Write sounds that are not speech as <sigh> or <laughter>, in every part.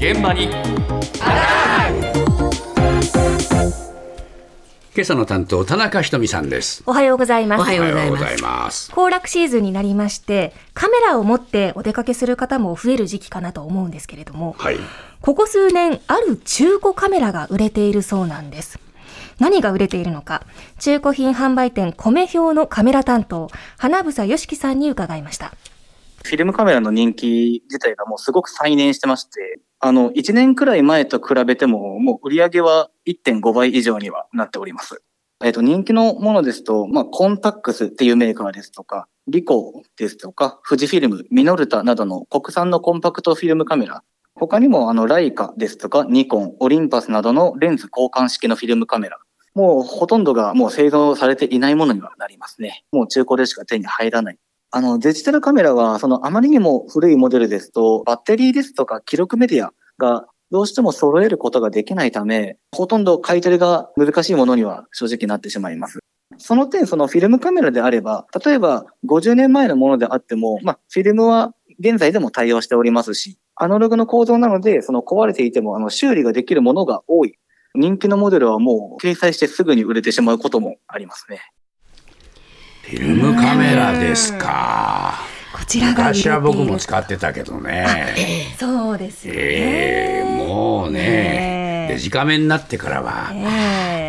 現場に今朝の担当田中ひとみさんですおはようございます。おはようございますおはようございます行楽シーズンになりまして、カメラを持ってお出かけする方も増える時期かなと思うんですけれども、はいここ数年、ある中古カメラが売れているそうなんです。何が売れているのか、中古品販売店米表のカメラ担当、花房よしきさんに伺いました。フィルムカメラの人気自体がもうすごく再燃してまして、あの、1年くらい前と比べても、もう売り上げは1.5倍以上にはなっております。えっ、と、人気のものですと、まあ、コンタックスっていうメーカーですとか、リコーですとか、富士フィルム、ミノルタなどの国産のコンパクトフィルムカメラ、他にもあの、ライカですとか、ニコン、オリンパスなどのレンズ交換式のフィルムカメラ、もうほとんどがもう製造されていないものにはなりますね。もう中古でしか手に入らない。あの、デジタルカメラは、そのあまりにも古いモデルですと、バッテリーですとか記録メディアがどうしても揃えることができないため、ほとんど買い取りが難しいものには正直なってしまいます。その点、そのフィルムカメラであれば、例えば50年前のものであっても、まあ、フィルムは現在でも対応しておりますし、アナログの構造なので、その壊れていても、あの、修理ができるものが多い。人気のモデルはもう掲載してすぐに売れてしまうこともありますね。フィルムカメラですかこちらが。昔は僕も使ってたけどねそうですよね。ええもうねデジカメになってからはええ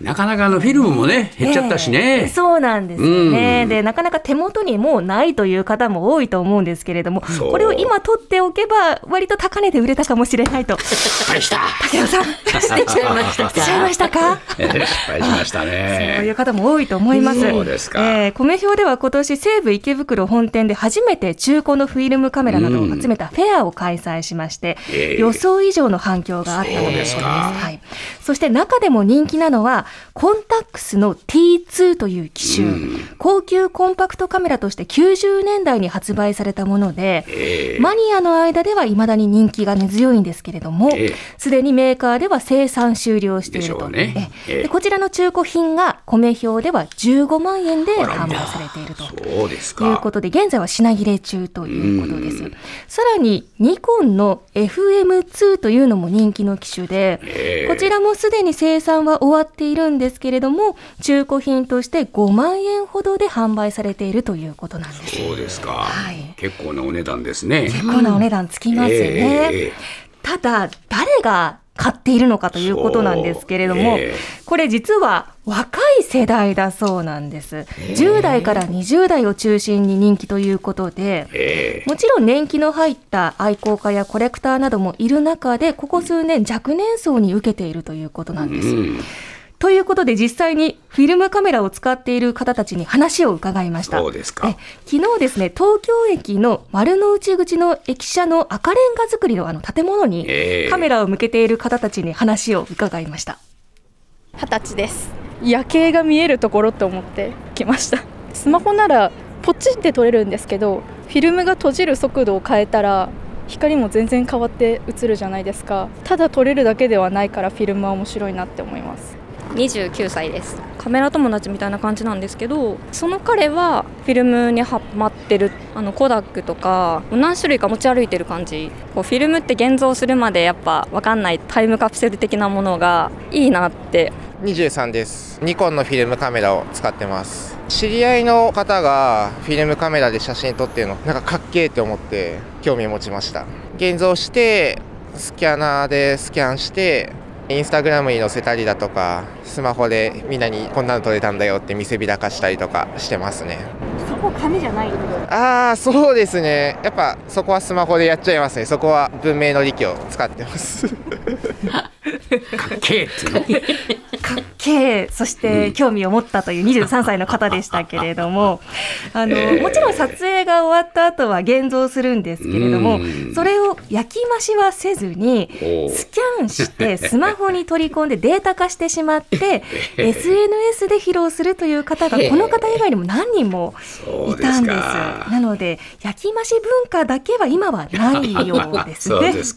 なかなかあのフィルムもね減っちゃったしええね。そうなんですよね、うん。でなかなか手元にもうないという方も多いと思うんですけれどもこれを今取っておけば割と高値で売れたかもしれないと。失敗した。竹野さん捨てちゃいました <laughs> しちゃいましたか？ええ失敗しましたそういねう方も多いと思います。そうですか。えー米表では今年西武池袋本店で初めて中古のフィルムカメラなどを集めたフェアを開催しまして、ええ。予想以上の反響があったということです。そうですか。はい。そして中でも人気なのはコンタックスの T2 という機種、高級コンパクトカメラとして90年代に発売されたもので、ええ。マニアの間では未だに人気が根強いんですけれどもええ、すでにメーカーでは生産終了していると。でこちらの中古品が米表では15万円で販売されていると。いうか。ことで現在は品切れ中ということです。うん。さらにニコンの FM2 というのも人気の機種で、ええ。こちらもすでに生産は終わっているんですけれども中古品として5万円ほどで販売されているということなんです。そうですか、はい結構なお値段ですね結構なお値段つきますよね。ええええただ誰が買っているのかということなんですけれども、ええこれ実は若い世代だそうなんです。10代から20代を中心に人気ということで、ええもちろん年季の入った愛好家やコレクターなどもいる中で、ここ数年若年層に受けているということなんです。うんということで実際にフィルムカメラを使っている方たちに話を伺いました。そうですか。え昨日ですね、東京駅の丸の内口の駅舎の赤レンガ造りのあの建物にええ。カメラを向けている方たちに話を伺いました。二十歳です。夜景が見えるところと思って来ました。スマホならポチって撮れるんですけどフィルムが閉じる速度を変えたら光も全然変わって映るじゃないですか。ただ撮れるだけではないからフィルムは面白いなって思います29歳です。カメラ友達みたいな感じなんですけどその彼はフィルムにハマってるあのコダックとか何種類か持ち歩いてる感じ。こうフィルムって現像するまでやっぱ分かんないタイムカプセル的なものがいいなって。23です。ニコンのフィルムカメラを使ってます。知り合いの方がフィルムカメラで写真撮ってるのなんかかっけえって思って興味を持ちました。現像してスキャナーでスキャンしてインスタグラムに載せたりだとかスマホでみんなにこんなの撮れたんだよって見せびらかしたりとかしてますね。そこ紙じゃないああそうですね。やっぱそこはスマホでやっちゃいますね。そこは文明の利器を使ってます。<laughs> かっけえってねかっけけそして興味を持ったという23歳の方でしたけれども、<laughs> あの、もちろん撮影が終わった後は現像するんですけれども、それを焼き増しはせずにスキャンして <laughs> スマホに取り込んでデータ化してしまって <laughs> SNS で披露するという方がこの方以外にも何人もいたんです。かなので焼き増し文化だけは今はないようですね。す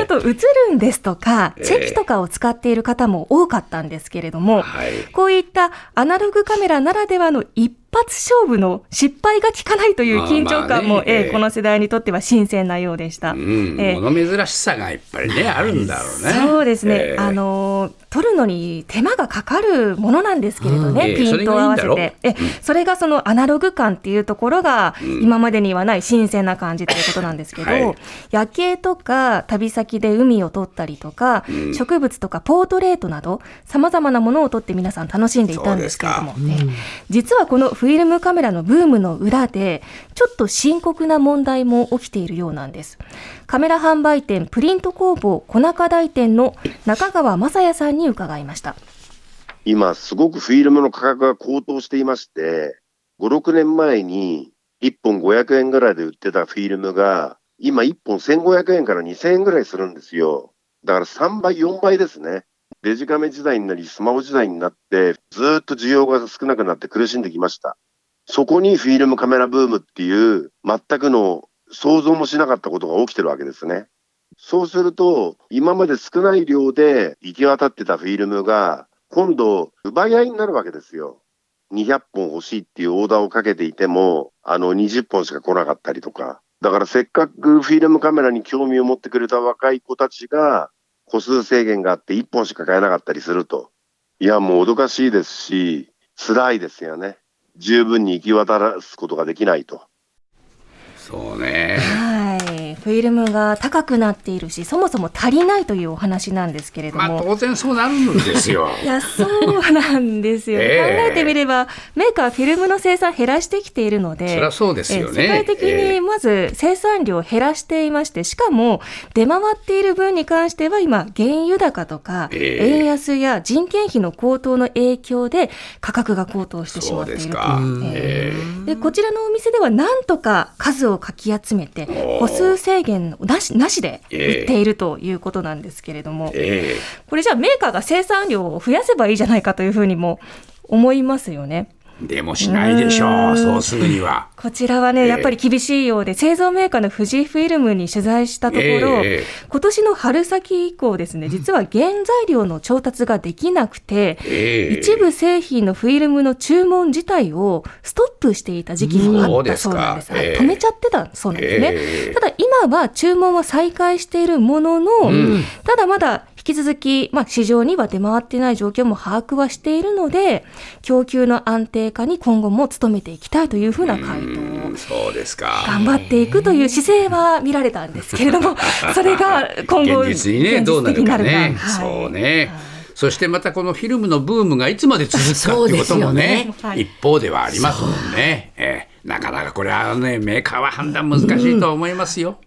あと映るんですとかええ。チェキとかを使っている方も多かったんですけれども、はい。こういったアナログカメラならではの一発勝負の失敗が効かないという緊張感も、まねええええこの世代にとっては新鮮なようでした。うん、ええ物珍しさがやっぱりねあるんだろうね。そうですね、ええ。あの撮るのに手間がかかるものなんですけれどね、うん。ピントを合わせて。え、それがそのアナログ感っていうところが、今までにはない新鮮な感じということなんですけど、はい。夜景とか旅先で海を撮ったりとか、植物とかポートレートなどさまざまなものを撮って皆さん楽しんでいたんですけれども、ね実はこのフィルムカメラのブームの裏でちょっと深刻な問題も起きているようなんです。カメラ販売店プリント工房小中台店の中川雅也さんに伺いました。今すごくフィルムの価格が高騰していまして、5、6年前に1本500円ぐらいで売ってたフィルムが、今1本1500円から2000円ぐらいするんですよ。だから3倍、4倍ですね。デジカメ時代になり、スマホ時代になって、ずっと需要が少なくなって苦しんできました。そこにフィルムカメラブームっていう、全くの想像もしなかったことが起きてるわけですね。そうすると、今まで少ない量で行き渡ってたフィルムが、今度、奪い合いになるわけですよ。200本欲しいっていうオーダーをかけていても、あの、20本しか来なかったりとか。だからせっかくフィルムカメラに興味を持ってくれた若い子たちが、個数制限があって1本しか買えなかったりすると。いや、もう脅かしいですし、辛いですよね。十分に行き渡らすことができないと。そうね。はい、フィルムが高くなっているし、そもそも足りないというお話なんですけれどまあも。当然そうなるんですよ。<laughs> いや、そうなんですよ。<laughs> ええ考えてみれば、メーカーはフィルムの生産減らしてきているので、そりゃそうですよねえ世界的ええにまず生産量を減らしていまして、しかも出回っている分に関しては今、原油高とか、ええ円安や人件費の高騰の影響で価格が高騰してしまっていると。でこちらのお店ではなんとか数をかき集めて個数制限なしなしでええ。売っているということなんですけれども、ええ。これじゃあメーカーが生産量を増やせばいいじゃないかというふうにも思いますよね。でもしないでしょう。そうすぐには。こちらはね、ええやっぱり厳しいようで、製造メーカーの富士フィルムに取材したところ、ええ今年の春先以降ですね、実は原材料の調達ができなくて、ええ一部製品のフィルムの注文自体をストップしていた時期もあったそうなんです。です止めちゃってたそうなんですね。ええただ今は注文は再開しているものの、ただまだ引き続き、まあ、市場には出回っていない状況も把握はしているので、供給の安定化に今後も努めていきたいというふうな回答をそうですか。頑張っていくという姿勢は見られたんですけれども、<laughs> それが今後、現実にね現どうなるかね。はいそうね。そしてまたこのフィルムのブームがいつまで続くかってこともねはい一方ではありますもんね、ええなかなかこれはねメーカーは判断難しいと思いますよ。